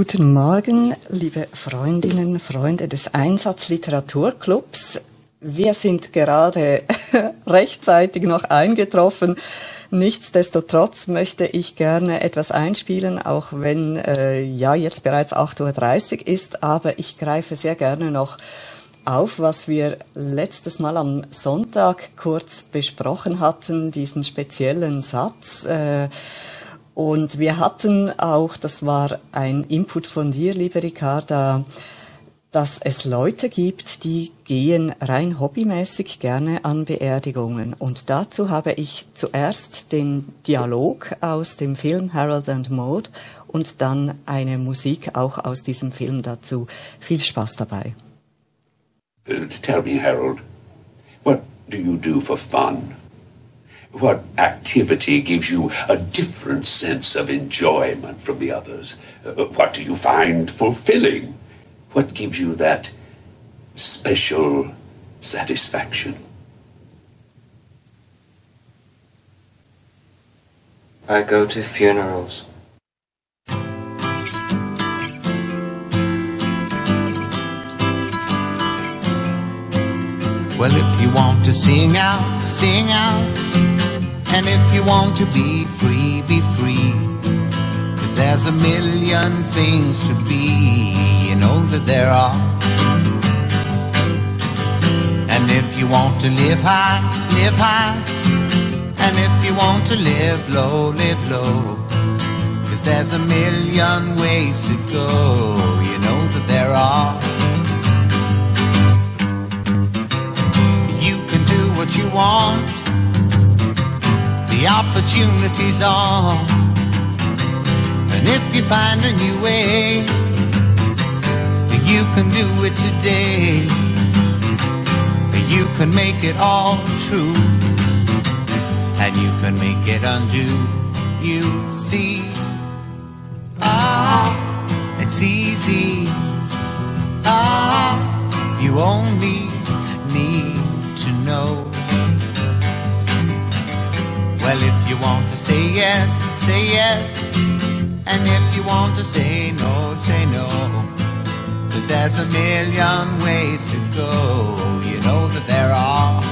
Guten Morgen, liebe Freundinnen, Freunde des Einsatzliteraturclubs. Wir sind gerade rechtzeitig noch eingetroffen. Nichtsdestotrotz möchte ich gerne etwas einspielen, auch wenn äh, ja jetzt bereits 8.30 Uhr ist, aber ich greife sehr gerne noch auf, was wir letztes Mal am Sonntag kurz besprochen hatten, diesen speziellen Satz. Äh, und wir hatten auch, das war ein Input von dir, liebe Ricarda, dass es Leute gibt, die gehen rein hobbymäßig gerne an Beerdigungen. Und dazu habe ich zuerst den Dialog aus dem Film Harold and Maud und dann eine Musik auch aus diesem Film dazu. Viel Spaß dabei. Tell me, Harold, what do you do for fun? What activity gives you a different sense of enjoyment from the others? Uh, what do you find fulfilling? What gives you that special satisfaction? I go to funerals. Well, if you want to sing out, sing out. And if you want to be free, be free. Cause there's a million things to be, you know that there are. And if you want to live high, live high. And if you want to live low, live low. Cause there's a million ways to go, you know that there are. You can do what you want. The opportunities are and if you find a new way, you can do it today. You can make it all true, and you can make it undo. You see, ah, it's easy. Ah, you only need to know. Well, if you want to say yes, say yes. And if you want to say no, say no. Cause there's a million ways to go, you know that there are.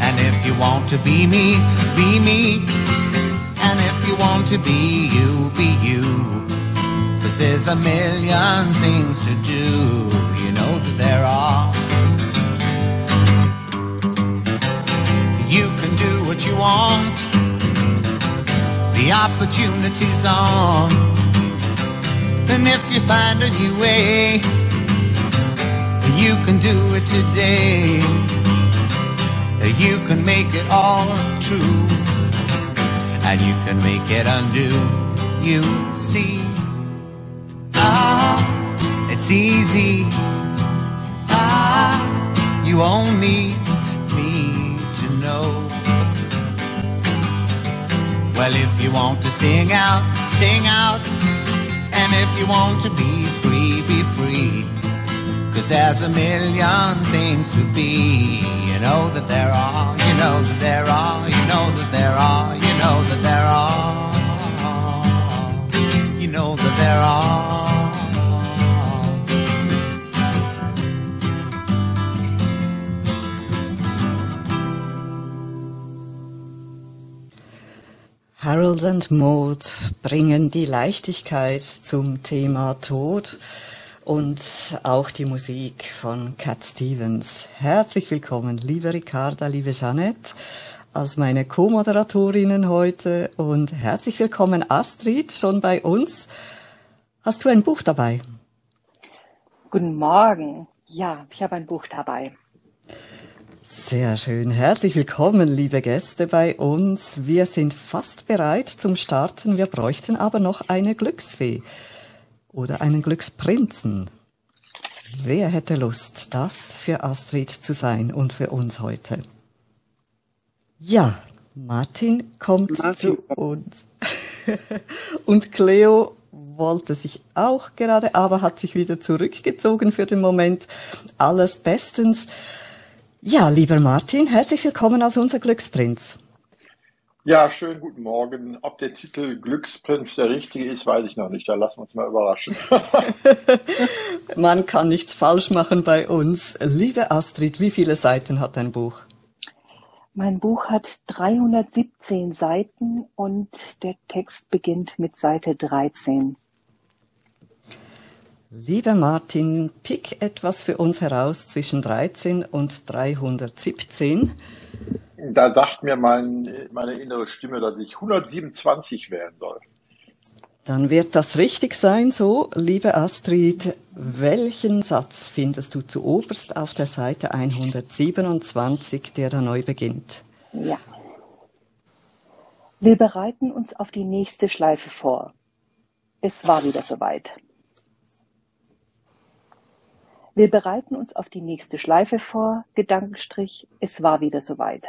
And if you want to be me, be me. And if you want to be you, be you. Cause there's a million things to do, you want the opportunity's on. And if you find a new way, you can do it today. You can make it all true, and you can make it undo. You see, ah, it's easy. Ah, you only need Well, if you want to sing out, sing out. And if you want to be free, be free. Cause there's a million things to be. You know that there are, you know that there are, you know that there are, you know that there are. You know that there are. Harold and Maud bringen die Leichtigkeit zum Thema Tod und auch die Musik von Cat Stevens. Herzlich willkommen, liebe Ricarda, liebe Jeanette, als meine Co-Moderatorinnen heute und herzlich willkommen Astrid, schon bei uns. Hast du ein Buch dabei? Guten Morgen. Ja, ich habe ein Buch dabei. Sehr schön. Herzlich willkommen, liebe Gäste bei uns. Wir sind fast bereit zum Starten. Wir bräuchten aber noch eine Glücksfee oder einen Glücksprinzen. Wer hätte Lust, das für Astrid zu sein und für uns heute? Ja, Martin kommt Martin. zu uns. und Cleo wollte sich auch gerade, aber hat sich wieder zurückgezogen für den Moment. Alles bestens. Ja, lieber Martin, herzlich willkommen als unser Glücksprinz. Ja, schönen guten Morgen. Ob der Titel Glücksprinz der richtige ist, weiß ich noch nicht. Da lassen wir uns mal überraschen. Man kann nichts falsch machen bei uns. Liebe Astrid, wie viele Seiten hat dein Buch? Mein Buch hat 317 Seiten und der Text beginnt mit Seite 13. Lieber Martin, pick etwas für uns heraus zwischen 13 und 317. Da sagt mir mein, meine innere Stimme, dass ich 127 werden soll. Dann wird das richtig sein, so, liebe Astrid. Welchen Satz findest du zu oberst auf der Seite 127, der da neu beginnt? Ja. Wir bereiten uns auf die nächste Schleife vor. Es war wieder soweit. Wir bereiten uns auf die nächste Schleife vor, Gedankenstrich, es war wieder soweit.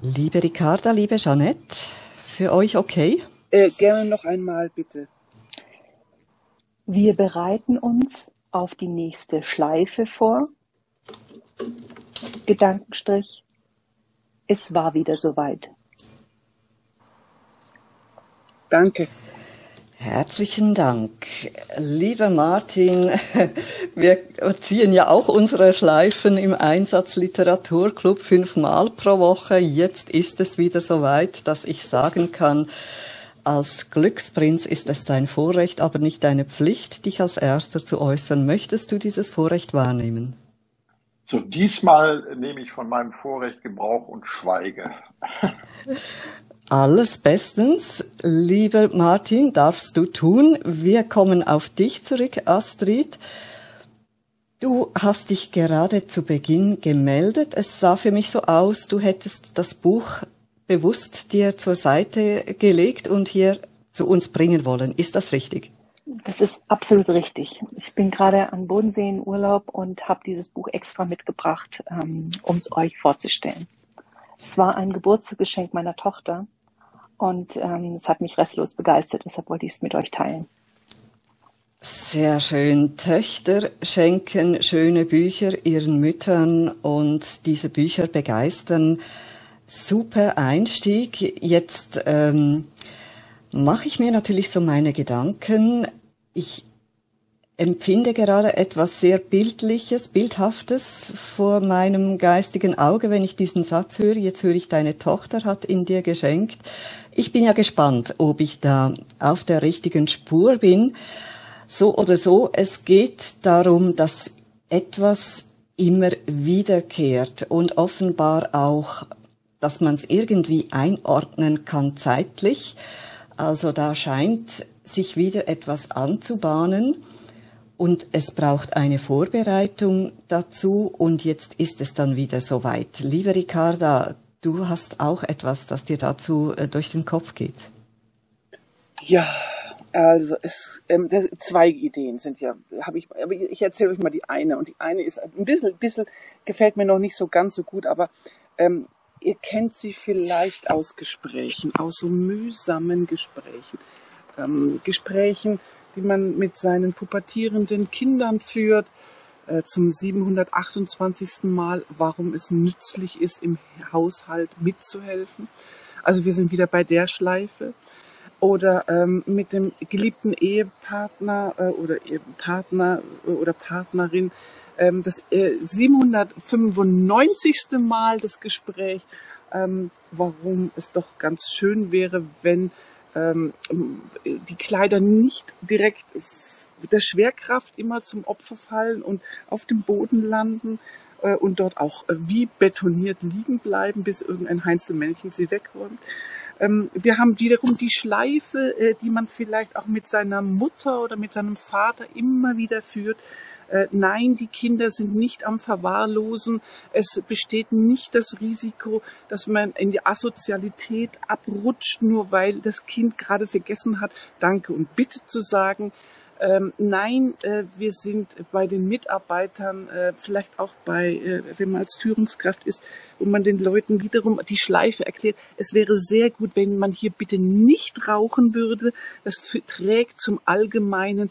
Liebe Ricarda, liebe Jeanette, für euch okay? Äh, gerne noch einmal, bitte. Wir bereiten uns auf die nächste Schleife vor. Gedankenstrich. Es war wieder soweit. Danke. Herzlichen Dank. Lieber Martin, wir ziehen ja auch unsere Schleifen im Einsatz Literaturclub fünfmal pro Woche. Jetzt ist es wieder soweit, dass ich sagen kann, als Glücksprinz ist es dein Vorrecht, aber nicht deine Pflicht, dich als Erster zu äußern. Möchtest du dieses Vorrecht wahrnehmen? So, diesmal nehme ich von meinem Vorrecht Gebrauch und schweige. Alles bestens. Lieber Martin, darfst du tun. Wir kommen auf dich zurück, Astrid. Du hast dich gerade zu Beginn gemeldet. Es sah für mich so aus, du hättest das Buch bewusst dir zur Seite gelegt und hier zu uns bringen wollen. Ist das richtig? Das ist absolut richtig. Ich bin gerade am Bodensee in Urlaub und habe dieses Buch extra mitgebracht, ähm, um es euch vorzustellen. Es war ein Geburtstagsgeschenk meiner Tochter und ähm, es hat mich restlos begeistert, deshalb wollte ich es mit euch teilen. Sehr schön. Töchter schenken schöne Bücher ihren Müttern und diese Bücher begeistern. Super Einstieg. Jetzt ähm, mache ich mir natürlich so meine Gedanken. Ich empfinde gerade etwas sehr Bildliches, Bildhaftes vor meinem geistigen Auge, wenn ich diesen Satz höre. Jetzt höre ich, deine Tochter hat in dir geschenkt. Ich bin ja gespannt, ob ich da auf der richtigen Spur bin. So oder so, es geht darum, dass etwas immer wiederkehrt und offenbar auch, dass man es irgendwie einordnen kann zeitlich. Also da scheint sich wieder etwas anzubahnen und es braucht eine Vorbereitung dazu und jetzt ist es dann wieder soweit. Liebe Ricarda, Du hast auch etwas, das dir dazu äh, durch den Kopf geht. Ja, also es ähm, zwei Ideen sind ja, habe ich, aber ich erzähle euch mal die eine und die eine ist ein bisschen, bisschen gefällt mir noch nicht so ganz so gut, aber ähm, ihr kennt sie vielleicht aus Gesprächen, aus so mühsamen Gesprächen, ähm, Gesprächen, die man mit seinen pubertierenden Kindern führt, äh, zum 728. Mal, warum es nützlich ist, im Haushalt mitzuhelfen. Also wir sind wieder bei der Schleife. Oder ähm, mit dem geliebten Ehepartner äh, oder Partner äh, oder Partnerin ähm, das äh, 795. Mal das Gespräch, ähm, warum es doch ganz schön wäre, wenn ähm, die Kleider nicht direkt der Schwerkraft immer zum Opfer fallen und auf dem Boden landen äh, und dort auch äh, wie betoniert liegen bleiben, bis irgendein Heinzelmännchen sie wegräumt. Ähm, wir haben wiederum die Schleife, äh, die man vielleicht auch mit seiner Mutter oder mit seinem Vater immer wieder führt. Äh, nein, die Kinder sind nicht am Verwahrlosen. Es besteht nicht das Risiko, dass man in die Asozialität abrutscht, nur weil das Kind gerade vergessen hat, Danke und Bitte zu sagen. Ähm, nein, äh, wir sind bei den Mitarbeitern, äh, vielleicht auch bei, äh, wenn man als Führungskraft ist, wo man den Leuten wiederum die Schleife erklärt. Es wäre sehr gut, wenn man hier bitte nicht rauchen würde. Das trägt zum allgemeinen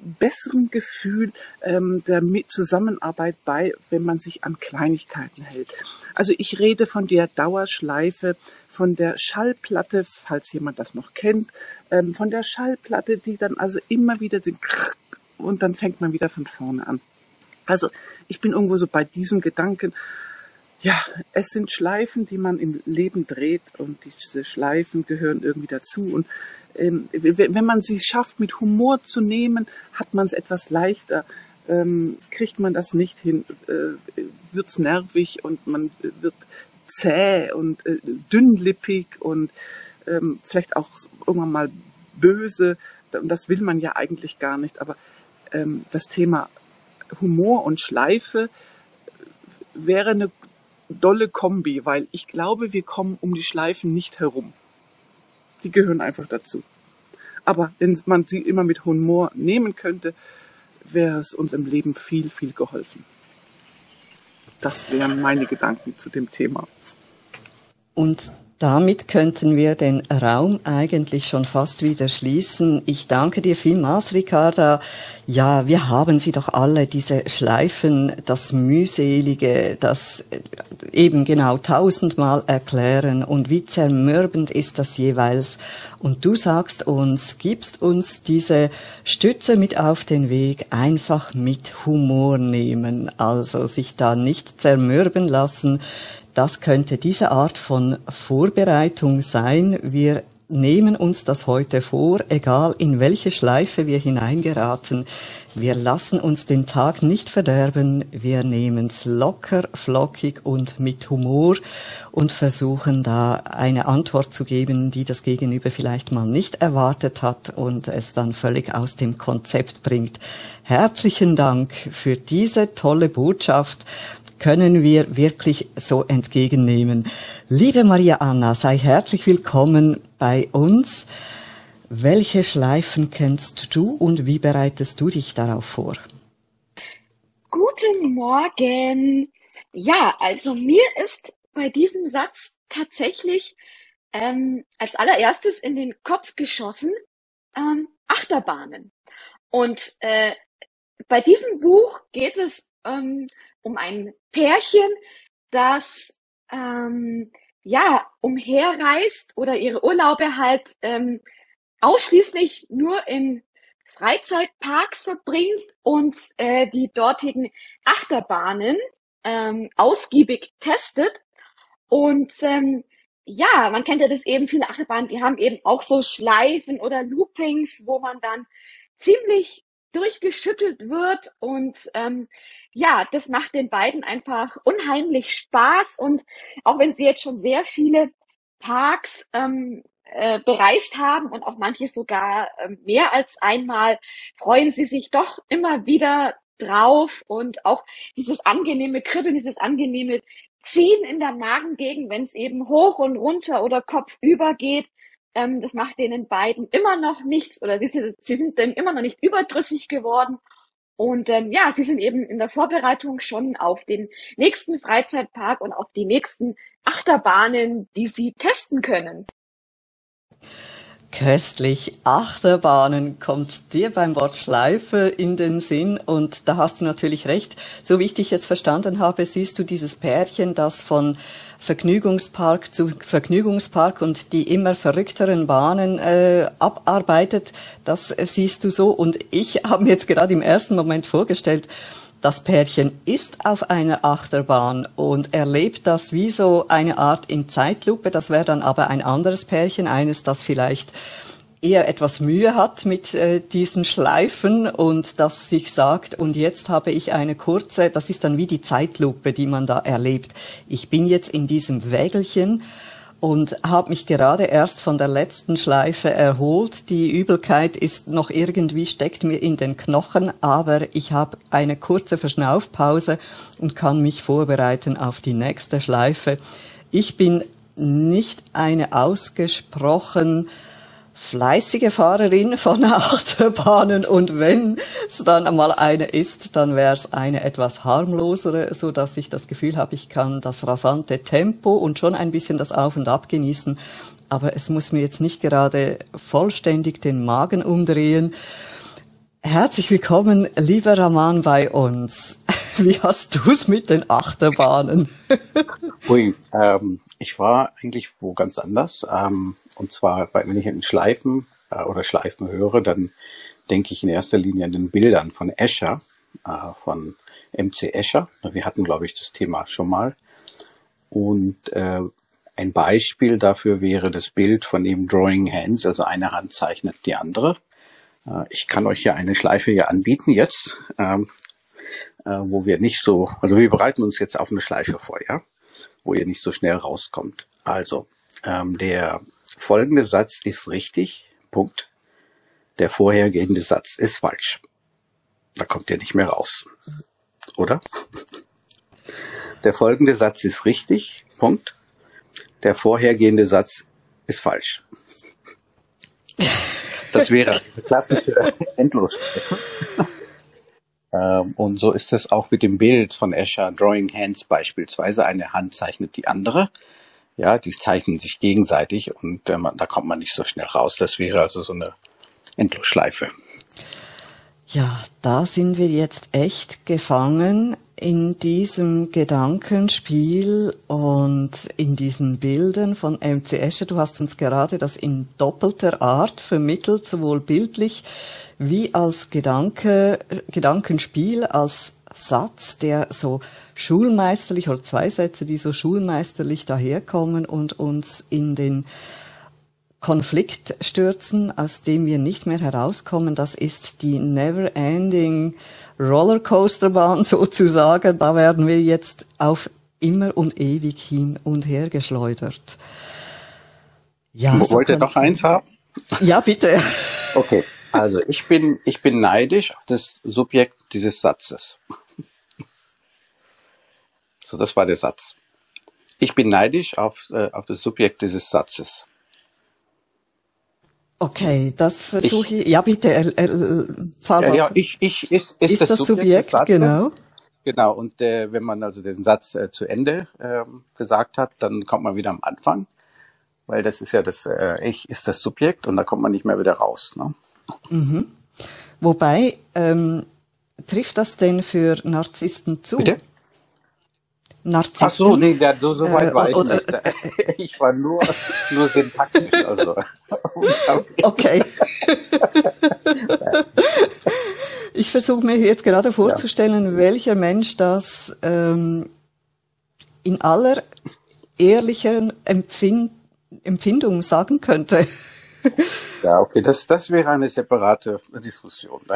besseren Gefühl ähm, der Zusammenarbeit bei, wenn man sich an Kleinigkeiten hält. Also ich rede von der Dauerschleife, von der Schallplatte, falls jemand das noch kennt, ähm, von der Schallplatte, die dann also immer wieder den und dann fängt man wieder von vorne an. Also ich bin irgendwo so bei diesem Gedanken, ja, es sind Schleifen, die man im Leben dreht und diese Schleifen gehören irgendwie dazu. Und ähm, wenn man sie schafft, mit Humor zu nehmen, hat man es etwas leichter. Ähm, kriegt man das nicht hin, äh, wird's nervig und man wird zäh und äh, dünnlippig und ähm, vielleicht auch irgendwann mal böse. Und das will man ja eigentlich gar nicht. Aber ähm, das Thema Humor und Schleife wäre eine dolle Kombi, weil ich glaube, wir kommen um die Schleifen nicht herum. Die gehören einfach dazu. Aber wenn man sie immer mit Humor nehmen könnte, wäre es uns im Leben viel, viel geholfen. Das wären meine Gedanken zu dem Thema. Und damit könnten wir den Raum eigentlich schon fast wieder schließen. Ich danke dir vielmals, Ricarda. Ja, wir haben sie doch alle, diese Schleifen, das mühselige, das äh, eben genau tausendmal erklären und wie zermürbend ist das jeweils. Und du sagst uns, gibst uns diese Stütze mit auf den Weg, einfach mit Humor nehmen, also sich da nicht zermürben lassen, das könnte diese Art von Vorbereitung sein. Wir nehmen uns das heute vor, egal in welche Schleife wir hineingeraten. Wir lassen uns den Tag nicht verderben. Wir nehmen es locker, flockig und mit Humor und versuchen da eine Antwort zu geben, die das Gegenüber vielleicht mal nicht erwartet hat und es dann völlig aus dem Konzept bringt. Herzlichen Dank für diese tolle Botschaft können wir wirklich so entgegennehmen. Liebe Maria Anna, sei herzlich willkommen bei uns. Welche Schleifen kennst du und wie bereitest du dich darauf vor? Guten Morgen. Ja, also mir ist bei diesem Satz tatsächlich ähm, als allererstes in den Kopf geschossen ähm, Achterbahnen. Und äh, bei diesem Buch geht es ähm, um ein Pärchen, das ähm, ja umherreist oder ihre Urlaube halt ähm, ausschließlich nur in Freizeitparks verbringt und äh, die dortigen Achterbahnen ähm, ausgiebig testet. Und ähm, ja, man kennt ja das eben, viele Achterbahnen, die haben eben auch so Schleifen oder Loopings, wo man dann ziemlich durchgeschüttelt wird. Und ähm, ja, das macht den beiden einfach unheimlich Spaß. Und auch wenn sie jetzt schon sehr viele Parks ähm, äh, bereist haben und auch manche sogar äh, mehr als einmal, freuen sie sich doch immer wieder drauf. Und auch dieses angenehme Kribbeln, dieses angenehme Ziehen in der Magengegend, wenn es eben hoch und runter oder kopfüber geht, ähm, das macht denen beiden immer noch nichts oder sie sind, sie sind dem immer noch nicht überdrüssig geworden. Und ähm, ja, sie sind eben in der Vorbereitung schon auf den nächsten Freizeitpark und auf die nächsten Achterbahnen, die sie testen können. Köstlich. Achterbahnen kommt dir beim Wort Schleife in den Sinn und da hast du natürlich recht. So wie ich dich jetzt verstanden habe, siehst du dieses Pärchen, das von Vergnügungspark zu Vergnügungspark und die immer verrückteren Bahnen äh, abarbeitet. Das siehst du so. Und ich habe mir jetzt gerade im ersten Moment vorgestellt, das Pärchen ist auf einer Achterbahn und erlebt das wie so eine Art in Zeitlupe. Das wäre dann aber ein anderes Pärchen, eines, das vielleicht eher etwas Mühe hat mit äh, diesen Schleifen und das sich sagt, und jetzt habe ich eine kurze, das ist dann wie die Zeitlupe, die man da erlebt. Ich bin jetzt in diesem Wägelchen und habe mich gerade erst von der letzten Schleife erholt. Die Übelkeit ist noch irgendwie, steckt mir in den Knochen, aber ich habe eine kurze Verschnaufpause und kann mich vorbereiten auf die nächste Schleife. Ich bin nicht eine ausgesprochen fleißige Fahrerin von Achterbahnen und wenn es dann einmal eine ist, dann wäre es eine etwas harmlosere, so dass ich das Gefühl habe, ich kann das rasante Tempo und schon ein bisschen das Auf und Ab genießen, aber es muss mir jetzt nicht gerade vollständig den Magen umdrehen. Herzlich willkommen, lieber Raman, bei uns. Wie hast du es mit den Achterbahnen? Ui, ähm, ich war eigentlich wo ganz anders. Ähm, und zwar, wenn ich in Schleifen äh, oder Schleifen höre, dann denke ich in erster Linie an den Bildern von Escher, äh, von MC Escher. Wir hatten, glaube ich, das Thema schon mal. Und äh, ein Beispiel dafür wäre das Bild von dem Drawing Hands, also eine Hand zeichnet die andere. Äh, ich kann euch hier eine Schleife hier anbieten jetzt, ähm, äh, wo wir nicht so, also wir bereiten uns jetzt auf eine Schleife vor, ja, wo ihr nicht so schnell rauskommt. Also ähm, der folgende Satz ist richtig, Punkt. Der vorhergehende Satz ist falsch. Da kommt ihr nicht mehr raus, oder? Der folgende Satz ist richtig, Punkt. Der vorhergehende Satz ist falsch. Das wäre eine klassische Endlosschleife. Ähm, und so ist es auch mit dem Bild von Escher, Drawing Hands beispielsweise. Eine Hand zeichnet die andere. Ja, die zeichnen sich gegenseitig und äh, man, da kommt man nicht so schnell raus. Das wäre also so eine Endlosschleife. Ja, da sind wir jetzt echt gefangen in diesem Gedankenspiel und in diesen Bildern von MC Escher. Du hast uns gerade das in doppelter Art vermittelt, sowohl bildlich wie als Gedanke, Gedankenspiel, als Satz, der so schulmeisterlich oder zwei Sätze, die so schulmeisterlich daherkommen und uns in den Konflikt stürzen, aus dem wir nicht mehr herauskommen. Das ist die never ending Rollercoasterbahn sozusagen, da werden wir jetzt auf immer und ewig hin und her geschleudert. Ja, so Wollt ihr noch eins haben? Ja, bitte. Okay, also ich bin, ich bin neidisch auf das Subjekt dieses Satzes. So, das war der Satz. Ich bin neidisch auf, äh, auf das Subjekt dieses Satzes. Okay, das versuche ich. Ja, bitte, äh, äh, ja, ja, ich, ich ist, ist, ist das, das Subjekt, Subjekt genau. Genau, und äh, wenn man also den Satz äh, zu Ende äh, gesagt hat, dann kommt man wieder am Anfang, weil das ist ja das äh, Ich ist das Subjekt und da kommt man nicht mehr wieder raus. Ne? Mhm. Wobei, ähm, trifft das denn für Narzissten zu? Bitte? Narzissten. Ach so, nee, der, so, so weit äh, war ich oder, nicht. Äh, ich war nur, nur syntaktisch. Also. okay. ich versuche mir jetzt gerade vorzustellen, ja. welcher Mensch das ähm, in aller ehrlichen Empfind Empfindung sagen könnte. Ja, okay, das, das wäre eine separate Diskussion.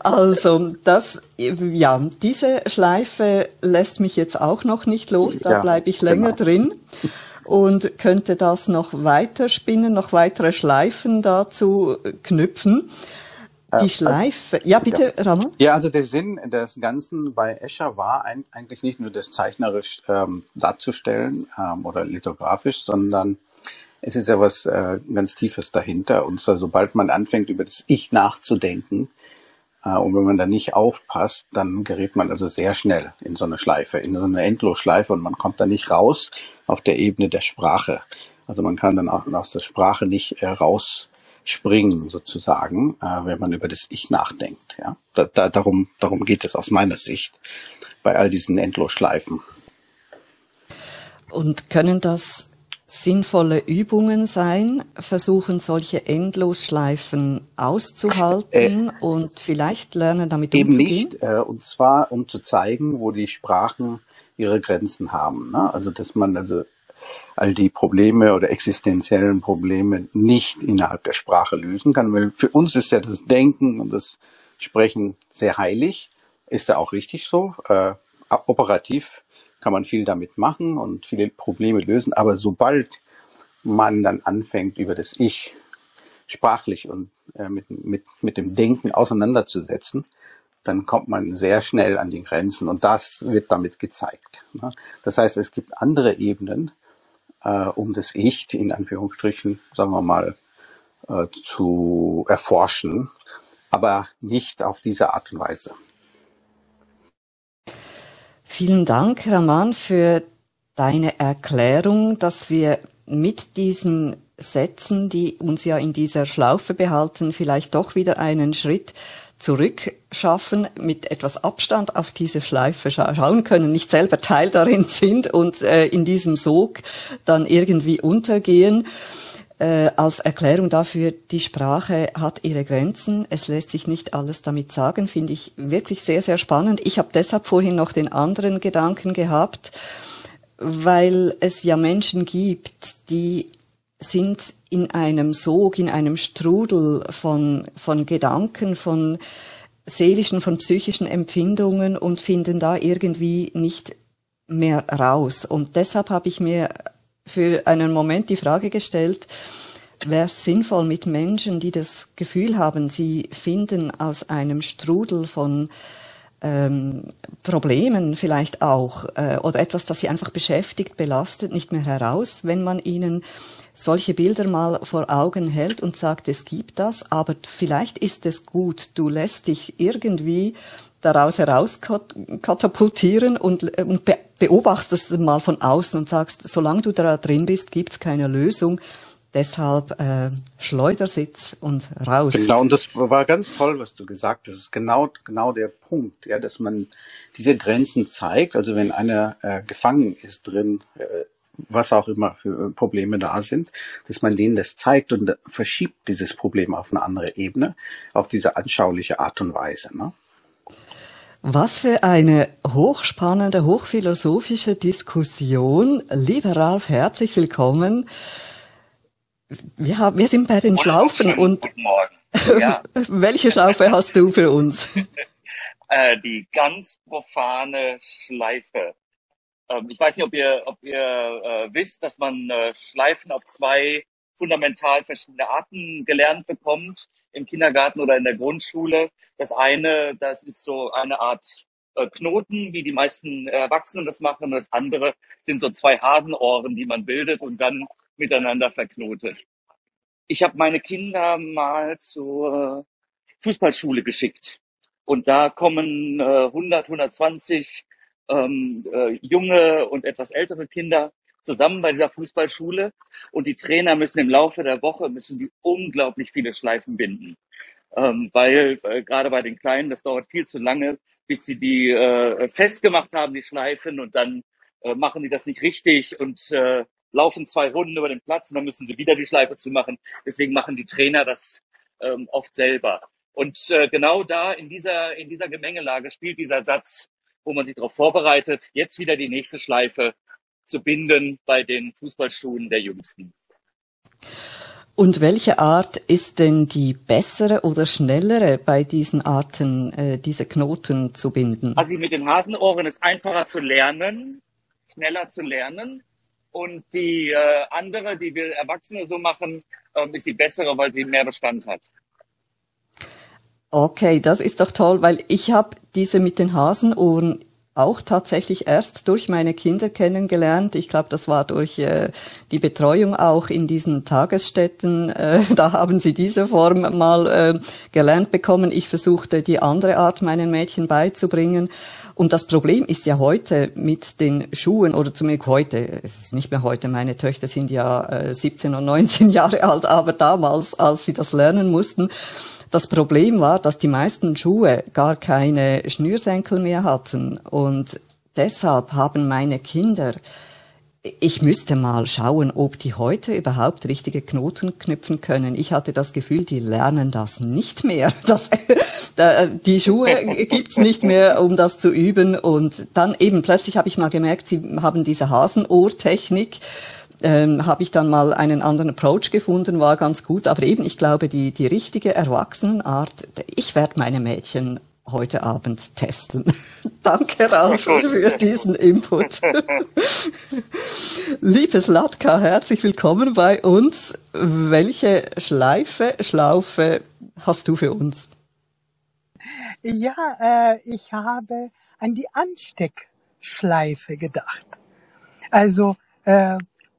Also, das, ja, diese Schleife lässt mich jetzt auch noch nicht los, da ja, bleibe ich länger genau. drin und könnte das noch weiter spinnen, noch weitere Schleifen dazu knüpfen. Die äh, Schleife, ja bitte, ja. Ramon. Ja, also der Sinn des Ganzen bei Escher war ein, eigentlich nicht nur das zeichnerisch ähm, darzustellen ähm, oder lithografisch, sondern es ist ja was äh, ganz Tiefes dahinter. Und zwar, sobald man anfängt, über das Ich nachzudenken, äh, und wenn man da nicht aufpasst, dann gerät man also sehr schnell in so eine Schleife, in so eine Endlosschleife und man kommt da nicht raus auf der Ebene der Sprache. Also man kann dann auch aus der Sprache nicht äh, rausspringen sozusagen, äh, wenn man über das Ich nachdenkt. Ja, da, da, darum, darum geht es aus meiner Sicht bei all diesen Endlosschleifen. Und können das sinnvolle Übungen sein, versuchen solche Endlosschleifen auszuhalten äh, und vielleicht lernen damit eben umzugehen? Nicht, äh, und zwar um zu zeigen, wo die Sprachen ihre Grenzen haben. Ne? Also dass man also all die Probleme oder existenziellen Probleme nicht innerhalb der Sprache lösen kann. Weil für uns ist ja das Denken und das Sprechen sehr heilig, ist ja auch richtig so. Äh, operativ kann man viel damit machen und viele Probleme lösen. Aber sobald man dann anfängt, über das Ich sprachlich und äh, mit, mit, mit dem Denken auseinanderzusetzen, dann kommt man sehr schnell an die Grenzen und das wird damit gezeigt. Ne? Das heißt, es gibt andere Ebenen, äh, um das Ich in Anführungsstrichen, sagen wir mal, äh, zu erforschen, aber nicht auf diese Art und Weise. Vielen Dank, Raman, für deine Erklärung, dass wir mit diesen Sätzen, die uns ja in dieser Schlaufe behalten, vielleicht doch wieder einen Schritt zurückschaffen, mit etwas Abstand auf diese Schleife scha schauen können, nicht selber Teil darin sind und äh, in diesem Sog dann irgendwie untergehen. Äh, als Erklärung dafür, die Sprache hat ihre Grenzen. Es lässt sich nicht alles damit sagen, finde ich wirklich sehr, sehr spannend. Ich habe deshalb vorhin noch den anderen Gedanken gehabt, weil es ja Menschen gibt, die sind in einem Sog, in einem Strudel von, von Gedanken, von seelischen, von psychischen Empfindungen und finden da irgendwie nicht mehr raus. Und deshalb habe ich mir für einen Moment die Frage gestellt, wäre es sinnvoll mit Menschen, die das Gefühl haben, sie finden aus einem Strudel von ähm, Problemen vielleicht auch äh, oder etwas, das sie einfach beschäftigt, belastet, nicht mehr heraus, wenn man ihnen solche Bilder mal vor Augen hält und sagt, es gibt das, aber vielleicht ist es gut, du lässt dich irgendwie daraus heraus katapultieren und, und beobachtest es mal von außen und sagst, solange du da drin bist, gibt es keine Lösung. Deshalb äh, Schleudersitz und raus. Genau, und das war ganz toll, was du gesagt hast. Das ist genau, genau der Punkt, ja, dass man diese Grenzen zeigt. Also wenn einer äh, gefangen ist drin, äh, was auch immer für Probleme da sind, dass man denen das zeigt und verschiebt dieses Problem auf eine andere Ebene, auf diese anschauliche Art und Weise. Ne? Was für eine hochspannende, hochphilosophische Diskussion. Lieber Ralf, herzlich willkommen. Wir, haben, wir sind bei den Schlaufen und Guten Morgen. Ja. welche Schlaufe hast du für uns? Äh, die ganz profane Schleife. Ähm, ich weiß nicht, ob ihr, ob ihr äh, wisst, dass man äh, Schleifen auf zwei fundamental verschiedene Arten gelernt bekommt im Kindergarten oder in der Grundschule. Das eine, das ist so eine Art äh, Knoten, wie die meisten Erwachsenen das machen. Und das andere sind so zwei Hasenohren, die man bildet und dann miteinander verknotet. Ich habe meine Kinder mal zur Fußballschule geschickt. Und da kommen äh, 100, 120 ähm, äh, junge und etwas ältere Kinder zusammen bei dieser Fußballschule und die Trainer müssen im Laufe der Woche müssen die unglaublich viele Schleifen binden, ähm, weil äh, gerade bei den Kleinen das dauert viel zu lange, bis sie die äh, festgemacht haben die Schleifen und dann äh, machen die das nicht richtig und äh, laufen zwei Runden über den Platz und dann müssen sie wieder die Schleife zu machen. Deswegen machen die Trainer das ähm, oft selber. Und äh, genau da in dieser in dieser Gemengelage spielt dieser Satz wo man sich darauf vorbereitet, jetzt wieder die nächste Schleife zu binden bei den Fußballschuhen der Jüngsten. Und welche Art ist denn die bessere oder schnellere bei diesen Arten, äh, diese Knoten zu binden? Also die mit den Hasenohren ist einfacher zu lernen, schneller zu lernen. Und die äh, andere, die wir Erwachsene so machen, ähm, ist die bessere, weil sie mehr Bestand hat. Okay, das ist doch toll, weil ich habe diese mit den Hasenohren auch tatsächlich erst durch meine Kinder kennengelernt. Ich glaube, das war durch äh, die Betreuung auch in diesen Tagesstätten. Äh, da haben sie diese Form mal äh, gelernt bekommen. Ich versuchte die andere Art meinen Mädchen beizubringen. Und das Problem ist ja heute mit den Schuhen, oder zumindest heute, es ist nicht mehr heute, meine Töchter sind ja äh, 17 und 19 Jahre alt, aber damals, als sie das lernen mussten, das Problem war, dass die meisten Schuhe gar keine Schnürsenkel mehr hatten und deshalb haben meine Kinder ich müsste mal schauen, ob die heute überhaupt richtige Knoten knüpfen können. Ich hatte das Gefühl, die lernen das nicht mehr. Das, die Schuhe gibt's nicht mehr, um das zu üben. Und dann eben plötzlich habe ich mal gemerkt, sie haben diese Hasenohrtechnik ähm, habe ich dann mal einen anderen Approach gefunden, war ganz gut. Aber eben, ich glaube, die, die richtige Erwachsenenart, ich werde meine Mädchen heute Abend testen. Danke, Ralf, für diesen Input. Liebes Latka, herzlich willkommen bei uns. Welche Schleife, Schlaufe hast du für uns? Ja, äh, ich habe an die Ansteckschleife gedacht. Also äh,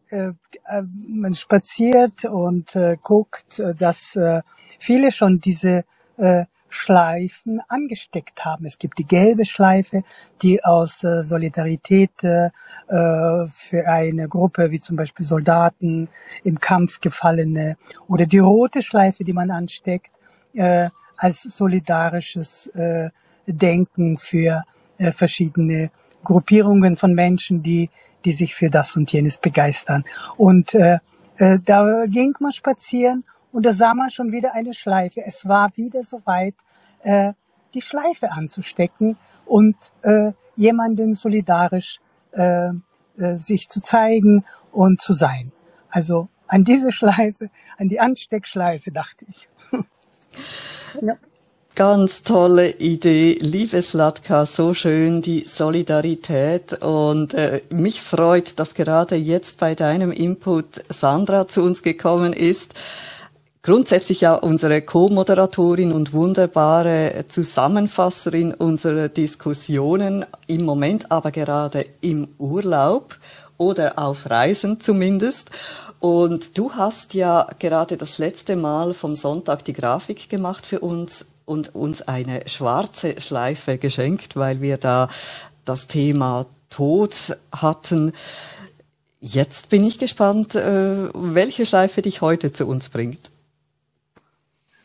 äh, äh, man spaziert und äh, guckt, äh, dass äh, viele schon diese äh, Schleifen angesteckt haben. Es gibt die gelbe Schleife, die aus äh, Solidarität äh, für eine Gruppe wie zum Beispiel Soldaten im Kampf gefallene oder die rote Schleife, die man ansteckt äh, als solidarisches äh, Denken für äh, verschiedene Gruppierungen von Menschen, die die sich für das und jenes begeistern. Und äh, äh, da ging man spazieren und da sah man schon wieder eine Schleife. Es war wieder soweit, äh, die Schleife anzustecken und äh, jemandem solidarisch äh, äh, sich zu zeigen und zu sein. Also an diese Schleife, an die Ansteckschleife dachte ich. ja. Ganz tolle Idee, liebe Slatka, so schön die Solidarität und äh, mich freut, dass gerade jetzt bei deinem Input Sandra zu uns gekommen ist. Grundsätzlich ja unsere Co-Moderatorin und wunderbare Zusammenfasserin unserer Diskussionen, im Moment aber gerade im Urlaub oder auf Reisen zumindest. Und du hast ja gerade das letzte Mal vom Sonntag die Grafik gemacht für uns und uns eine schwarze Schleife geschenkt, weil wir da das Thema Tod hatten. Jetzt bin ich gespannt, äh, welche Schleife dich heute zu uns bringt.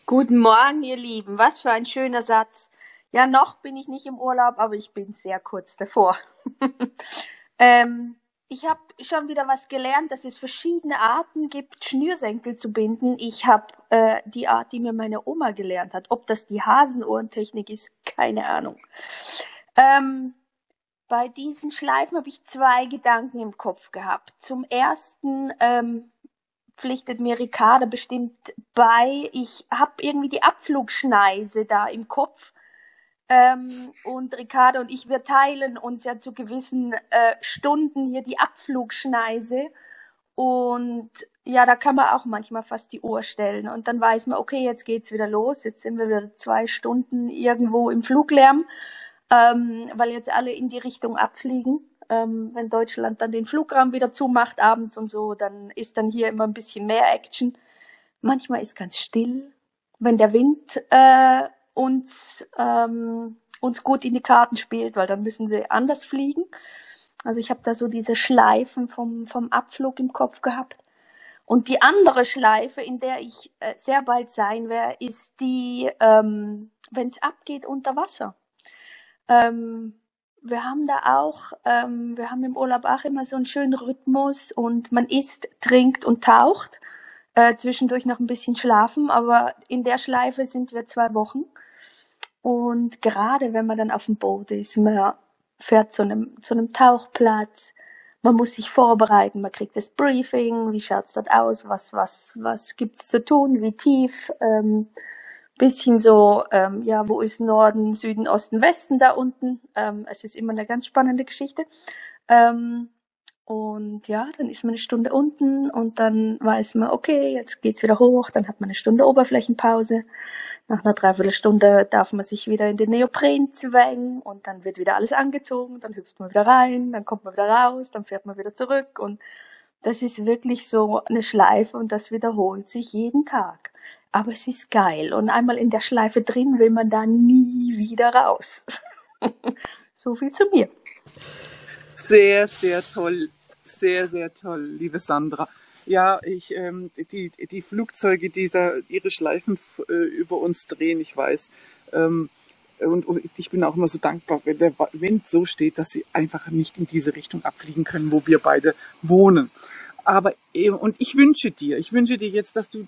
Guten Morgen, ihr Lieben. Was für ein schöner Satz. Ja, noch bin ich nicht im Urlaub, aber ich bin sehr kurz davor. ähm, ich habe schon wieder was gelernt, dass es verschiedene Arten gibt, Schnürsenkel zu binden. Ich habe äh, die Art, die mir meine Oma gelernt hat. Ob das die Hasenohrentechnik ist, keine Ahnung. Ähm, bei diesen Schleifen habe ich zwei Gedanken im Kopf gehabt. Zum ersten ähm, pflichtet mir Ricarda bestimmt bei. Ich habe irgendwie die Abflugschneise da im Kopf ähm, und Ricardo und ich, wir teilen uns ja zu gewissen äh, Stunden hier die Abflugschneise. Und ja, da kann man auch manchmal fast die Uhr stellen. Und dann weiß man, okay, jetzt geht's wieder los. Jetzt sind wir wieder zwei Stunden irgendwo im Fluglärm, ähm, weil jetzt alle in die Richtung abfliegen. Ähm, wenn Deutschland dann den Flugraum wieder zumacht abends und so, dann ist dann hier immer ein bisschen mehr Action. Manchmal ist ganz still, wenn der Wind äh, uns, ähm, uns gut in die Karten spielt, weil dann müssen sie anders fliegen. Also ich habe da so diese Schleifen vom, vom Abflug im Kopf gehabt. Und die andere Schleife, in der ich äh, sehr bald sein werde, ist die, ähm, wenn es abgeht unter Wasser. Ähm, wir haben da auch, ähm, wir haben im Urlaub auch immer so einen schönen Rhythmus und man isst, trinkt und taucht. Äh, zwischendurch noch ein bisschen schlafen, aber in der Schleife sind wir zwei Wochen. Und gerade wenn man dann auf dem Boot ist, man fährt zu einem, zu einem Tauchplatz, man muss sich vorbereiten, man kriegt das Briefing, wie schaut's dort aus, was, was, was gibt's zu tun, wie tief, ähm, bisschen so, ähm, ja, wo ist Norden, Süden, Osten, Westen da unten. Ähm, es ist immer eine ganz spannende Geschichte. Ähm, und ja, dann ist man eine Stunde unten und dann weiß man, okay, jetzt geht's wieder hoch, dann hat man eine Stunde Oberflächenpause. Nach einer Dreiviertelstunde darf man sich wieder in den Neopren zwängen und dann wird wieder alles angezogen, dann hüpft man wieder rein, dann kommt man wieder raus, dann fährt man wieder zurück und das ist wirklich so eine Schleife und das wiederholt sich jeden Tag. Aber es ist geil und einmal in der Schleife drin will man da nie wieder raus. so viel zu mir. Sehr, sehr toll. Sehr, sehr toll, liebe Sandra. Ja, ich, ähm, die, die Flugzeuge, die da ihre Schleifen äh, über uns drehen, ich weiß. Ähm, und, und ich bin auch immer so dankbar, wenn der Wind so steht, dass sie einfach nicht in diese Richtung abfliegen können, wo wir beide wohnen. Aber eben, und ich wünsche dir, ich wünsche dir jetzt, dass du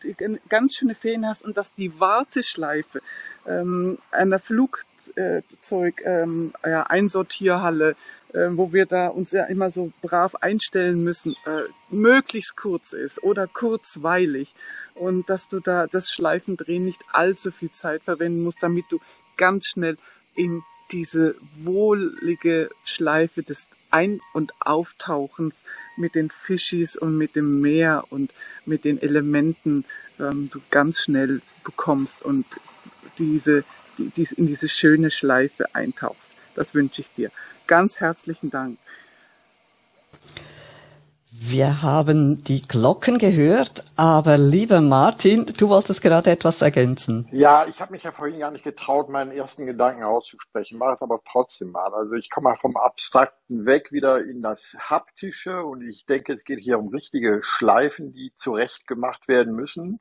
ganz schöne Ferien hast und dass die Warteschleife ähm, einer Flugzeug ähm, ja, Einsortierhalle äh, wo wir da uns ja immer so brav einstellen müssen, äh, möglichst kurz ist oder kurzweilig und dass du da das Schleifendrehen nicht allzu viel Zeit verwenden musst, damit du ganz schnell in diese wohlige Schleife des Ein- und Auftauchens mit den Fischis und mit dem Meer und mit den Elementen ähm, du ganz schnell bekommst und diese, die, die, in diese schöne Schleife eintauchst. Das wünsche ich dir. Ganz herzlichen Dank. Wir haben die Glocken gehört, aber lieber Martin, du wolltest gerade etwas ergänzen. Ja, ich habe mich ja vorhin gar nicht getraut, meinen ersten Gedanken auszusprechen, mache es aber trotzdem mal. Also ich komme mal vom Abstrakten weg wieder in das Haptische und ich denke, es geht hier um richtige Schleifen, die zurecht gemacht werden müssen.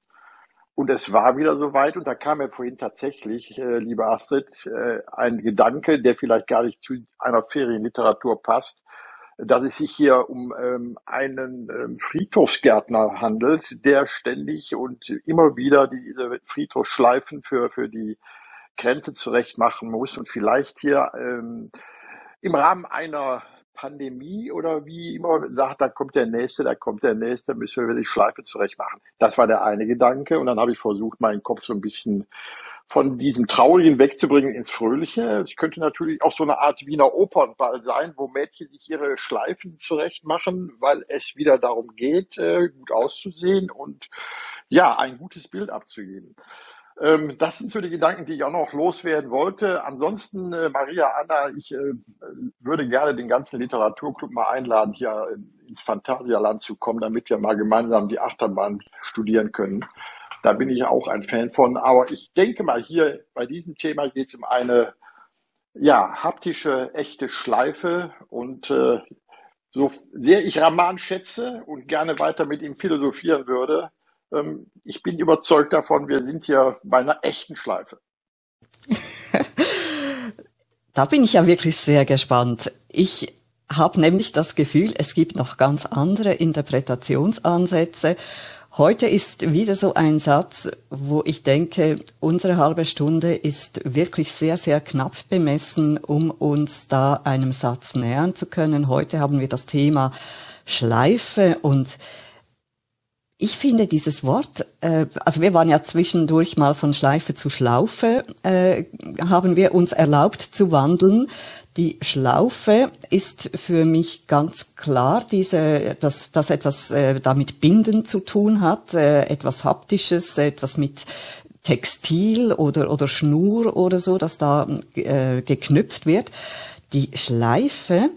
Und es war wieder soweit und da kam mir vorhin tatsächlich, äh, liebe Astrid, äh, ein Gedanke, der vielleicht gar nicht zu einer Ferienliteratur passt dass es sich hier um ähm, einen ähm, Friedhofsgärtner handelt, der ständig und immer wieder diese Friedhofsschleifen für, für die Grenze zurecht machen muss und vielleicht hier ähm, im Rahmen einer Pandemie oder wie immer sagt, da kommt der Nächste, da kommt der Nächste, müssen wir die Schleife zurecht machen. Das war der eine Gedanke und dann habe ich versucht, meinen Kopf so ein bisschen von diesem Traurigen wegzubringen ins Fröhliche. Es könnte natürlich auch so eine Art Wiener Opernball sein, wo Mädchen sich ihre Schleifen zurecht machen, weil es wieder darum geht, äh, gut auszusehen und ja, ein gutes Bild abzugeben. Ähm, das sind so die Gedanken, die ich auch noch loswerden wollte. Ansonsten, äh, Maria Anna, ich äh, würde gerne den ganzen Literaturclub mal einladen, hier ins Phantasialand zu kommen, damit wir mal gemeinsam die Achterbahn studieren können. Da bin ich auch ein Fan von. Aber ich denke mal, hier bei diesem Thema geht es um eine ja, haptische, echte Schleife. Und äh, so sehr ich Raman schätze und gerne weiter mit ihm philosophieren würde, ich bin überzeugt davon, wir sind hier bei einer echten Schleife. da bin ich ja wirklich sehr gespannt. Ich habe nämlich das Gefühl, es gibt noch ganz andere Interpretationsansätze Heute ist wieder so ein Satz, wo ich denke, unsere halbe Stunde ist wirklich sehr, sehr knapp bemessen, um uns da einem Satz nähern zu können. Heute haben wir das Thema Schleife und ich finde dieses Wort, äh, also wir waren ja zwischendurch mal von Schleife zu Schlaufe, äh, haben wir uns erlaubt zu wandeln. Die Schlaufe ist für mich ganz klar, diese, dass, dass etwas äh, damit Binden zu tun hat, äh, etwas Haptisches, etwas mit Textil oder, oder Schnur oder so, dass da äh, geknüpft wird. Die Schleife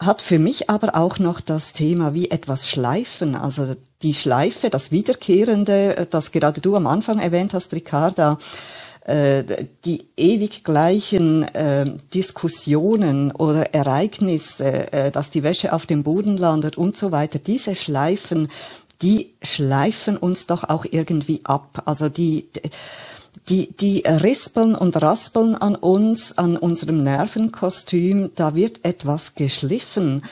hat für mich aber auch noch das Thema wie etwas schleifen, also die Schleife, das Wiederkehrende, das gerade du am Anfang erwähnt hast, Ricarda, äh, die ewig gleichen äh, Diskussionen oder Ereignisse, äh, dass die Wäsche auf dem Boden landet und so weiter, diese Schleifen, die schleifen uns doch auch irgendwie ab. Also die, die, die rispeln und raspeln an uns, an unserem Nervenkostüm, da wird etwas geschliffen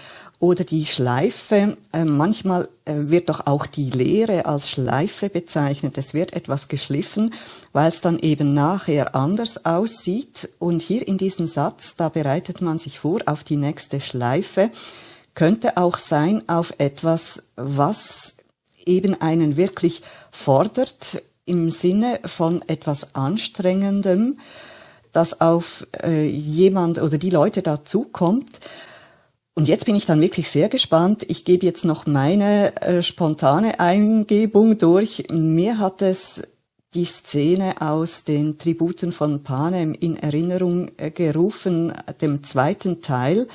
oder die Schleife. Äh, manchmal äh, wird doch auch die Lehre als Schleife bezeichnet. Es wird etwas geschliffen, weil es dann eben nachher anders aussieht. Und hier in diesem Satz, da bereitet man sich vor auf die nächste Schleife, könnte auch sein auf etwas, was eben einen wirklich fordert im Sinne von etwas Anstrengendem, das auf äh, jemand oder die Leute dazukommt. Und jetzt bin ich dann wirklich sehr gespannt. Ich gebe jetzt noch meine äh, spontane Eingebung durch. Mir hat es die Szene aus den Tributen von Panem in Erinnerung äh, gerufen, dem zweiten Teil.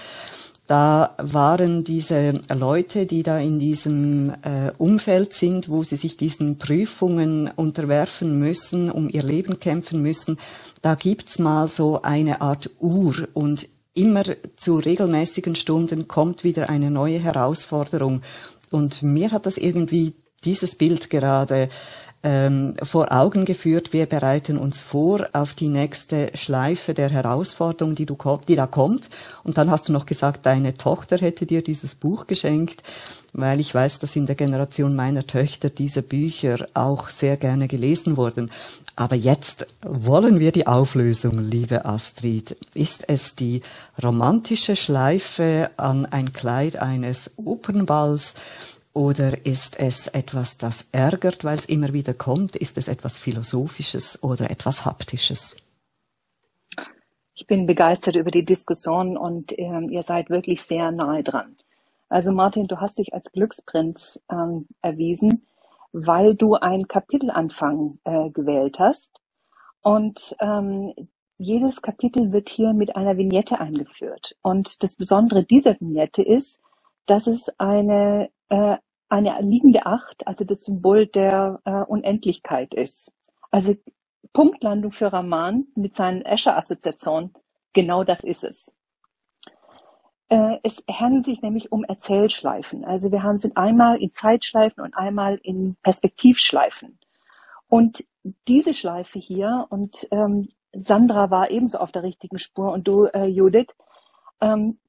Da waren diese Leute, die da in diesem äh, Umfeld sind, wo sie sich diesen Prüfungen unterwerfen müssen, um ihr Leben kämpfen müssen. Da gibt's mal so eine Art Uhr und immer zu regelmäßigen Stunden kommt wieder eine neue Herausforderung. Und mir hat das irgendwie dieses Bild gerade ähm, vor Augen geführt. Wir bereiten uns vor auf die nächste Schleife der Herausforderung, die, du, die da kommt. Und dann hast du noch gesagt, deine Tochter hätte dir dieses Buch geschenkt, weil ich weiß, dass in der Generation meiner Töchter diese Bücher auch sehr gerne gelesen wurden. Aber jetzt wollen wir die Auflösung, liebe Astrid. Ist es die romantische Schleife an ein Kleid eines Opernballs oder ist es etwas, das ärgert, weil es immer wieder kommt? Ist es etwas Philosophisches oder etwas Haptisches? Ich bin begeistert über die Diskussion und ähm, ihr seid wirklich sehr nahe dran. Also Martin, du hast dich als Glücksprinz ähm, erwiesen weil du ein Kapitelanfang äh, gewählt hast. Und ähm, jedes Kapitel wird hier mit einer Vignette eingeführt. Und das Besondere dieser Vignette ist, dass es eine äh, eine liegende Acht, also das Symbol der äh, Unendlichkeit ist. Also Punktlandung für Raman mit seinen Escher-Assoziationen, genau das ist es. Äh, es handelt sich nämlich um Erzählschleifen. Also wir haben sind einmal in Zeitschleifen und einmal in Perspektivschleifen. Und diese Schleife hier, und ähm, Sandra war ebenso auf der richtigen Spur und du, äh, Judith, ähm,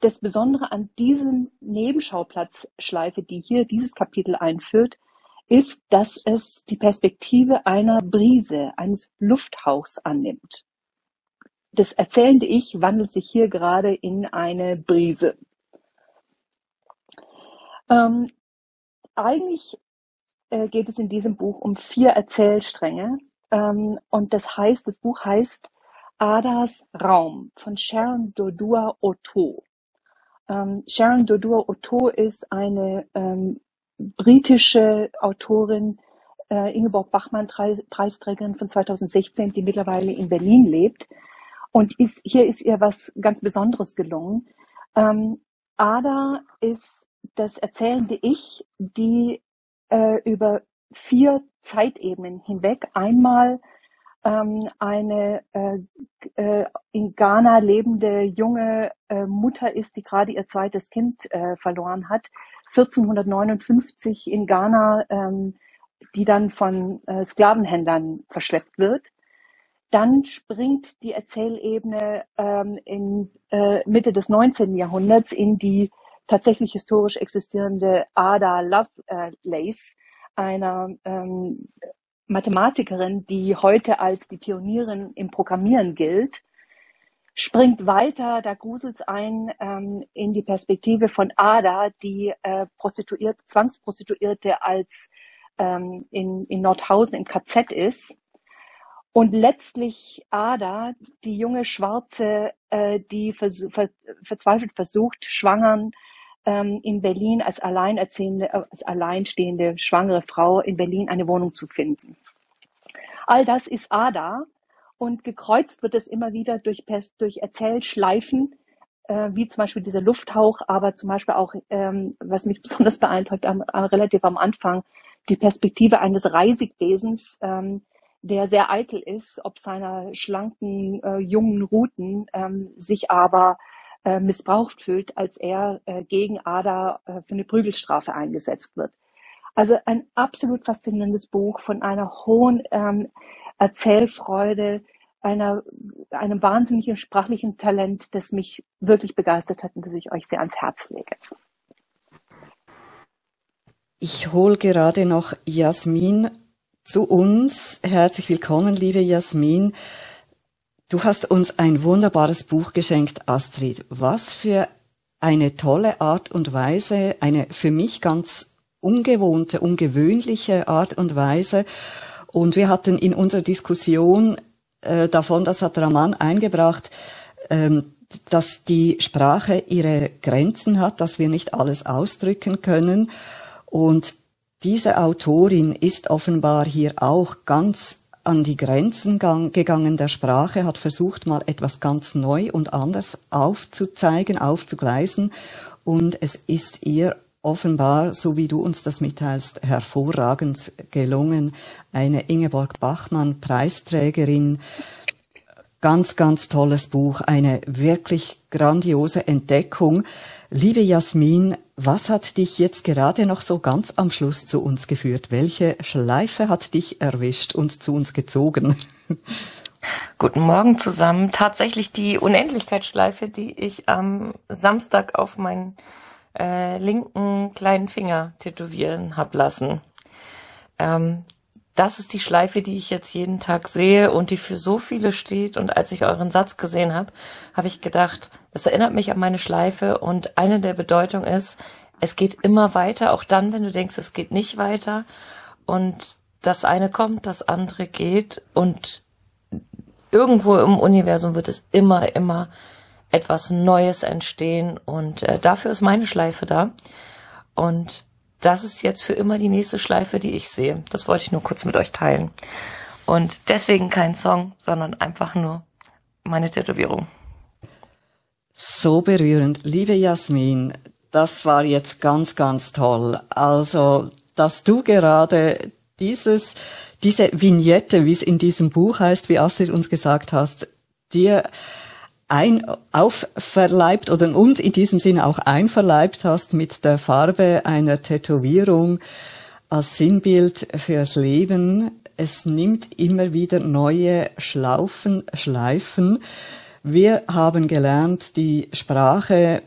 das Besondere an diesem Nebenschauplatzschleife, die hier dieses Kapitel einführt, ist, dass es die Perspektive einer Brise, eines Lufthauchs annimmt. Das erzählende Ich wandelt sich hier gerade in eine Brise. Ähm, eigentlich äh, geht es in diesem Buch um vier Erzählstränge. Ähm, und das heißt, das Buch heißt Adas Raum von Sharon Dodua Otto. Ähm, Sharon Dodua Otto ist eine ähm, britische Autorin, äh, Ingeborg Bachmann Preisträgerin von 2016, die mittlerweile in Berlin lebt. Und ist, hier ist ihr was ganz Besonderes gelungen. Ähm, Ada ist das erzählende Ich, die äh, über vier Zeitebenen hinweg einmal ähm, eine äh, äh, in Ghana lebende junge äh, Mutter ist, die gerade ihr zweites Kind äh, verloren hat, 1459 in Ghana, ähm, die dann von äh, Sklavenhändlern verschleppt wird. Dann springt die Erzählebene ähm, in äh, Mitte des 19. Jahrhunderts in die tatsächlich historisch existierende Ada Lovelace, einer ähm, Mathematikerin, die heute als die Pionierin im Programmieren gilt, springt weiter, da gruselt's ein, ähm, in die Perspektive von Ada, die äh, Prostituierte, Zwangsprostituierte als ähm, in, in Nordhausen im KZ ist. Und letztlich Ada, die junge Schwarze, äh, die vers ver verzweifelt versucht, Schwangern ähm, in Berlin als alleinerziehende, äh, als alleinstehende schwangere Frau in Berlin eine Wohnung zu finden. All das ist Ada und gekreuzt wird es immer wieder durch, durch Erzählschleifen, äh, wie zum Beispiel dieser Lufthauch, aber zum Beispiel auch, ähm, was mich besonders beeindruckt, am, am, relativ am Anfang, die Perspektive eines Reisigbesens, ähm, der sehr eitel ist, ob seiner schlanken, äh, jungen Routen, ähm, sich aber äh, missbraucht fühlt, als er äh, gegen Ada äh, für eine Prügelstrafe eingesetzt wird. Also ein absolut faszinierendes Buch von einer hohen ähm, Erzählfreude, einer, einem wahnsinnigen sprachlichen Talent, das mich wirklich begeistert hat und das ich euch sehr ans Herz lege. Ich hole gerade noch Jasmin zu uns. Herzlich willkommen, liebe Jasmin. Du hast uns ein wunderbares Buch geschenkt, Astrid. Was für eine tolle Art und Weise, eine für mich ganz ungewohnte, ungewöhnliche Art und Weise. Und wir hatten in unserer Diskussion äh, davon, das hat Raman eingebracht, ähm, dass die Sprache ihre Grenzen hat, dass wir nicht alles ausdrücken können. Und diese Autorin ist offenbar hier auch ganz an die Grenzen gegangen der Sprache, hat versucht, mal etwas ganz neu und anders aufzuzeigen, aufzugleisen. Und es ist ihr offenbar, so wie du uns das mitteilst, hervorragend gelungen. Eine Ingeborg Bachmann Preisträgerin. Ganz, ganz tolles Buch. Eine wirklich grandiose Entdeckung. Liebe Jasmin, was hat dich jetzt gerade noch so ganz am Schluss zu uns geführt? Welche Schleife hat dich erwischt und zu uns gezogen? Guten Morgen zusammen. Tatsächlich die Unendlichkeitsschleife, die ich am Samstag auf meinen äh, linken kleinen Finger tätowieren hab lassen. Ähm, das ist die Schleife, die ich jetzt jeden Tag sehe und die für so viele steht. Und als ich euren Satz gesehen habe, habe ich gedacht, das erinnert mich an meine Schleife und eine der Bedeutungen ist, es geht immer weiter, auch dann, wenn du denkst, es geht nicht weiter. Und das eine kommt, das andere geht und irgendwo im Universum wird es immer, immer etwas Neues entstehen und äh, dafür ist meine Schleife da. Und das ist jetzt für immer die nächste Schleife, die ich sehe. Das wollte ich nur kurz mit euch teilen. Und deswegen kein Song, sondern einfach nur meine Tätowierung. So berührend. Liebe Jasmin, das war jetzt ganz, ganz toll. Also, dass du gerade dieses, diese Vignette, wie es in diesem Buch heißt, wie Astrid uns gesagt hast, dir ein aufverleibt oder und in diesem Sinne auch einverleibt hast mit der Farbe einer Tätowierung als Sinnbild fürs Leben. Es nimmt immer wieder neue Schlaufen, Schleifen. Wir haben gelernt, die Sprache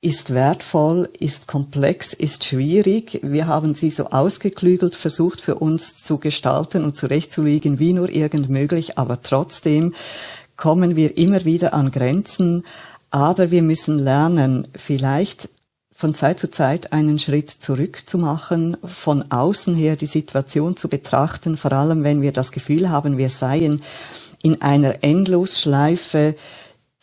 ist wertvoll, ist komplex, ist schwierig. Wir haben sie so ausgeklügelt versucht für uns zu gestalten und zurechtzulegen, wie nur irgend möglich, aber trotzdem kommen wir immer wieder an Grenzen, aber wir müssen lernen, vielleicht von Zeit zu Zeit einen Schritt zurück zu machen, von außen her die Situation zu betrachten, vor allem wenn wir das Gefühl haben, wir seien in einer Endlosschleife,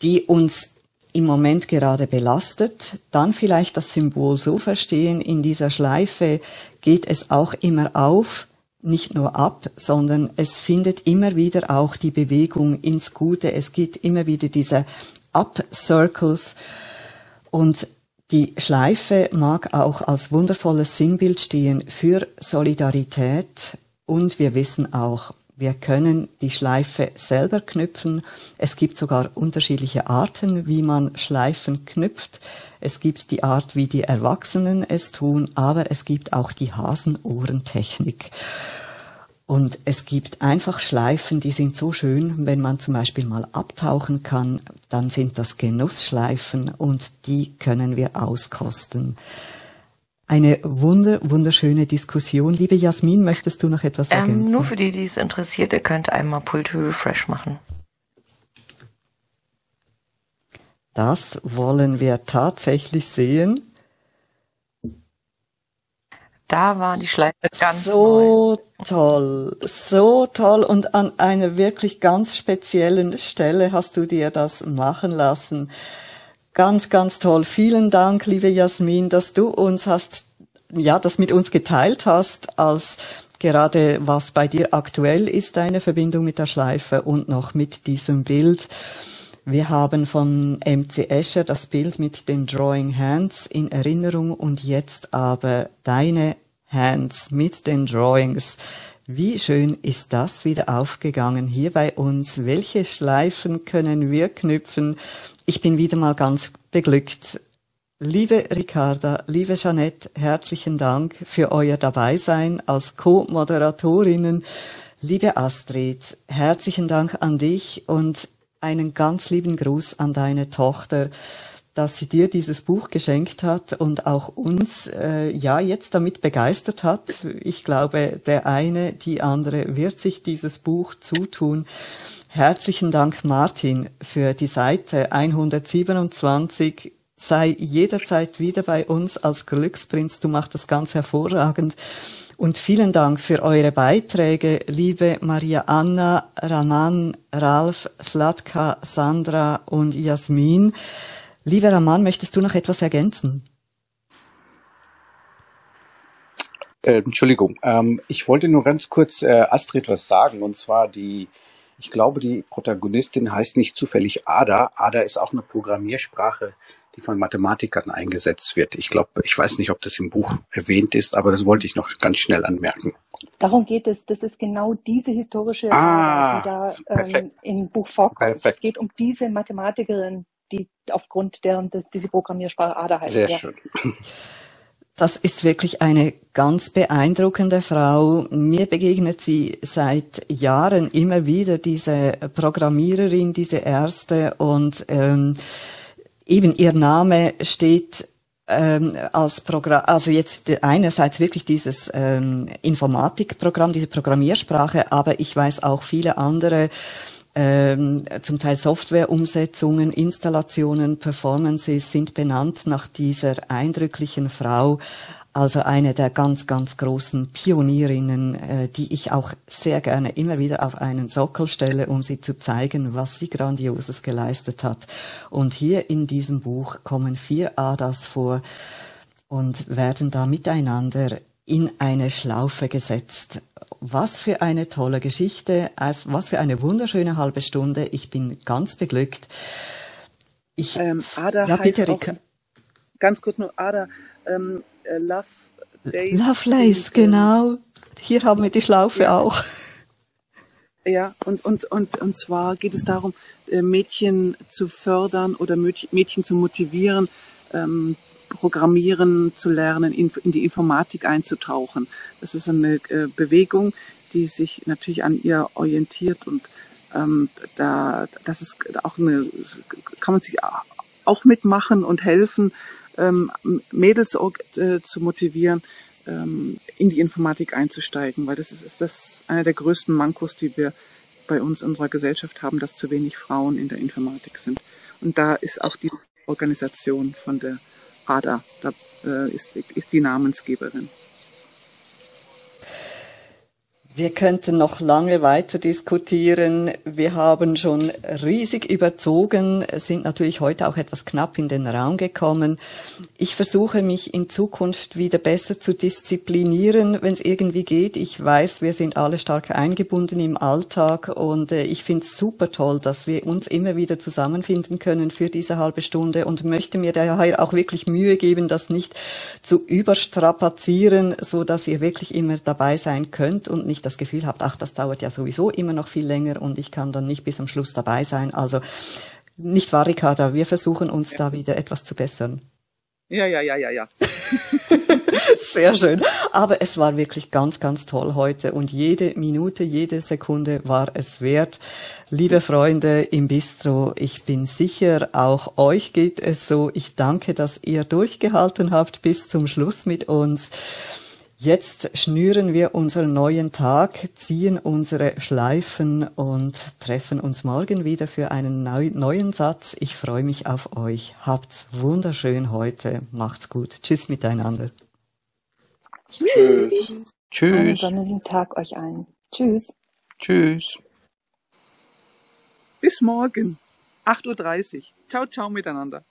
die uns im Moment gerade belastet, dann vielleicht das Symbol so verstehen, in dieser Schleife geht es auch immer auf, nicht nur ab, sondern es findet immer wieder auch die Bewegung ins Gute. Es gibt immer wieder diese Up-Circles und die Schleife mag auch als wundervolles Sinnbild stehen für Solidarität und wir wissen auch, wir können die Schleife selber knüpfen. Es gibt sogar unterschiedliche Arten, wie man Schleifen knüpft. Es gibt die Art, wie die Erwachsenen es tun, aber es gibt auch die Hasenohrentechnik. Und es gibt einfach Schleifen, die sind so schön, wenn man zum Beispiel mal abtauchen kann, dann sind das Genussschleifen und die können wir auskosten. Eine wunder, wunderschöne Diskussion. Liebe Jasmin, möchtest du noch etwas ergänzen? Ähm, nur für die, die es interessiert, ihr könnt einmal Pull to Refresh machen. Das wollen wir tatsächlich sehen. Da war die Schleife ganz so neu. toll, so toll und an einer wirklich ganz speziellen Stelle hast du dir das machen lassen. Ganz, ganz toll. Vielen Dank, liebe Jasmin, dass du uns hast, ja, das mit uns geteilt hast, als gerade was bei dir aktuell ist, deine Verbindung mit der Schleife und noch mit diesem Bild. Wir haben von MC Escher das Bild mit den Drawing Hands in Erinnerung und jetzt aber deine Hands mit den Drawings. Wie schön ist das wieder aufgegangen hier bei uns? Welche Schleifen können wir knüpfen? Ich bin wieder mal ganz beglückt. Liebe Ricarda, liebe Jeanette, herzlichen Dank für euer Dabeisein als Co-Moderatorinnen. Liebe Astrid, herzlichen Dank an dich und einen ganz lieben Gruß an deine Tochter, dass sie dir dieses Buch geschenkt hat und auch uns äh, ja jetzt damit begeistert hat. Ich glaube, der eine, die andere wird sich dieses Buch zutun. Herzlichen Dank, Martin, für die Seite 127. Sei jederzeit wieder bei uns als Glücksprinz. Du machst das ganz hervorragend. Und vielen Dank für eure Beiträge, liebe Maria Anna, Raman, Ralf, Slatka, Sandra und Jasmin. Lieber Raman, möchtest du noch etwas ergänzen? Äh, Entschuldigung, ähm, ich wollte nur ganz kurz äh, Astrid was sagen, und zwar die ich glaube, die Protagonistin heißt nicht zufällig Ada. Ada ist auch eine Programmiersprache, die von Mathematikern eingesetzt wird. Ich glaube, ich weiß nicht, ob das im Buch erwähnt ist, aber das wollte ich noch ganz schnell anmerken. Darum geht es. Das ist genau diese historische Ah, Ada, die da ähm, im Buch vorkommt. Perfekt. Es geht um diese Mathematikerin, die aufgrund deren das, diese Programmiersprache Ada heißt. Sehr ja. schön. Das ist wirklich eine ganz beeindruckende Frau. Mir begegnet sie seit Jahren immer wieder, diese Programmiererin, diese erste. Und ähm, eben ihr Name steht ähm, als Programm, also jetzt einerseits wirklich dieses ähm, Informatikprogramm, diese Programmiersprache, aber ich weiß auch viele andere ähm, zum Teil Softwareumsetzungen, Installationen, Performances sind benannt nach dieser eindrücklichen Frau. Also eine der ganz, ganz großen Pionierinnen, äh, die ich auch sehr gerne immer wieder auf einen Sockel stelle, um sie zu zeigen, was sie Grandioses geleistet hat. Und hier in diesem Buch kommen vier Adas vor und werden da miteinander in eine Schlaufe gesetzt. Was für eine tolle Geschichte, was für eine wunderschöne halbe Stunde. Ich bin ganz beglückt. Ich, Ähm, Ada ja, bitte, auch, ganz kurz noch, Ada, ähm, äh, Love Days. Lovelace, genau. Hier haben wir die Schlaufe ja, auch. ja, und, und, und, und zwar geht es darum, äh, Mädchen zu fördern oder Mädchen Mädchen zu motivieren, ähm, Programmieren zu lernen, in, in die Informatik einzutauchen. Das ist eine äh, Bewegung, die sich natürlich an ihr orientiert und ähm, da, das ist auch eine, kann man sich auch mitmachen und helfen, ähm, Mädels äh, zu motivieren, ähm, in die Informatik einzusteigen, weil das ist, ist das einer der größten Mankos, die wir bei uns in unserer Gesellschaft haben, dass zu wenig Frauen in der Informatik sind. Und da ist auch die Organisation von der ADA, da äh, ist, ist die Namensgeberin. Wir könnten noch lange weiter diskutieren. Wir haben schon riesig überzogen, sind natürlich heute auch etwas knapp in den Raum gekommen. Ich versuche mich in Zukunft wieder besser zu disziplinieren, wenn es irgendwie geht. Ich weiß, wir sind alle stark eingebunden im Alltag und äh, ich finde es super toll, dass wir uns immer wieder zusammenfinden können für diese halbe Stunde und möchte mir daher auch wirklich Mühe geben, das nicht zu überstrapazieren, so dass ihr wirklich immer dabei sein könnt und nicht das Gefühl habt, ach, das dauert ja sowieso immer noch viel länger und ich kann dann nicht bis am Schluss dabei sein. Also nicht wahr, Ricarda, wir versuchen uns Ja. da wieder etwas zu bessern. Ja, ja, ja, ja, ja. Sehr schön. Aber es war wirklich ganz, ganz toll heute und jede Minute, jede Sekunde war es wert. Liebe Freunde im Bistro, ich bin sicher, auch euch geht es so. Ich danke, dass ihr durchgehalten habt bis zum Schluss mit uns. Jetzt schnüren wir unseren neuen Tag, ziehen unsere Schleifen und treffen uns morgen wieder für einen neu neuen Satz. Ich freue mich auf euch. Habt's wunderschön heute. Macht's gut. Tschüss miteinander. Tschüss. Einen Tschüss. sonnigen Tag euch allen. Tschüss. Tschüss. Bis morgen, 8.30 Uhr. Ciao, ciao miteinander.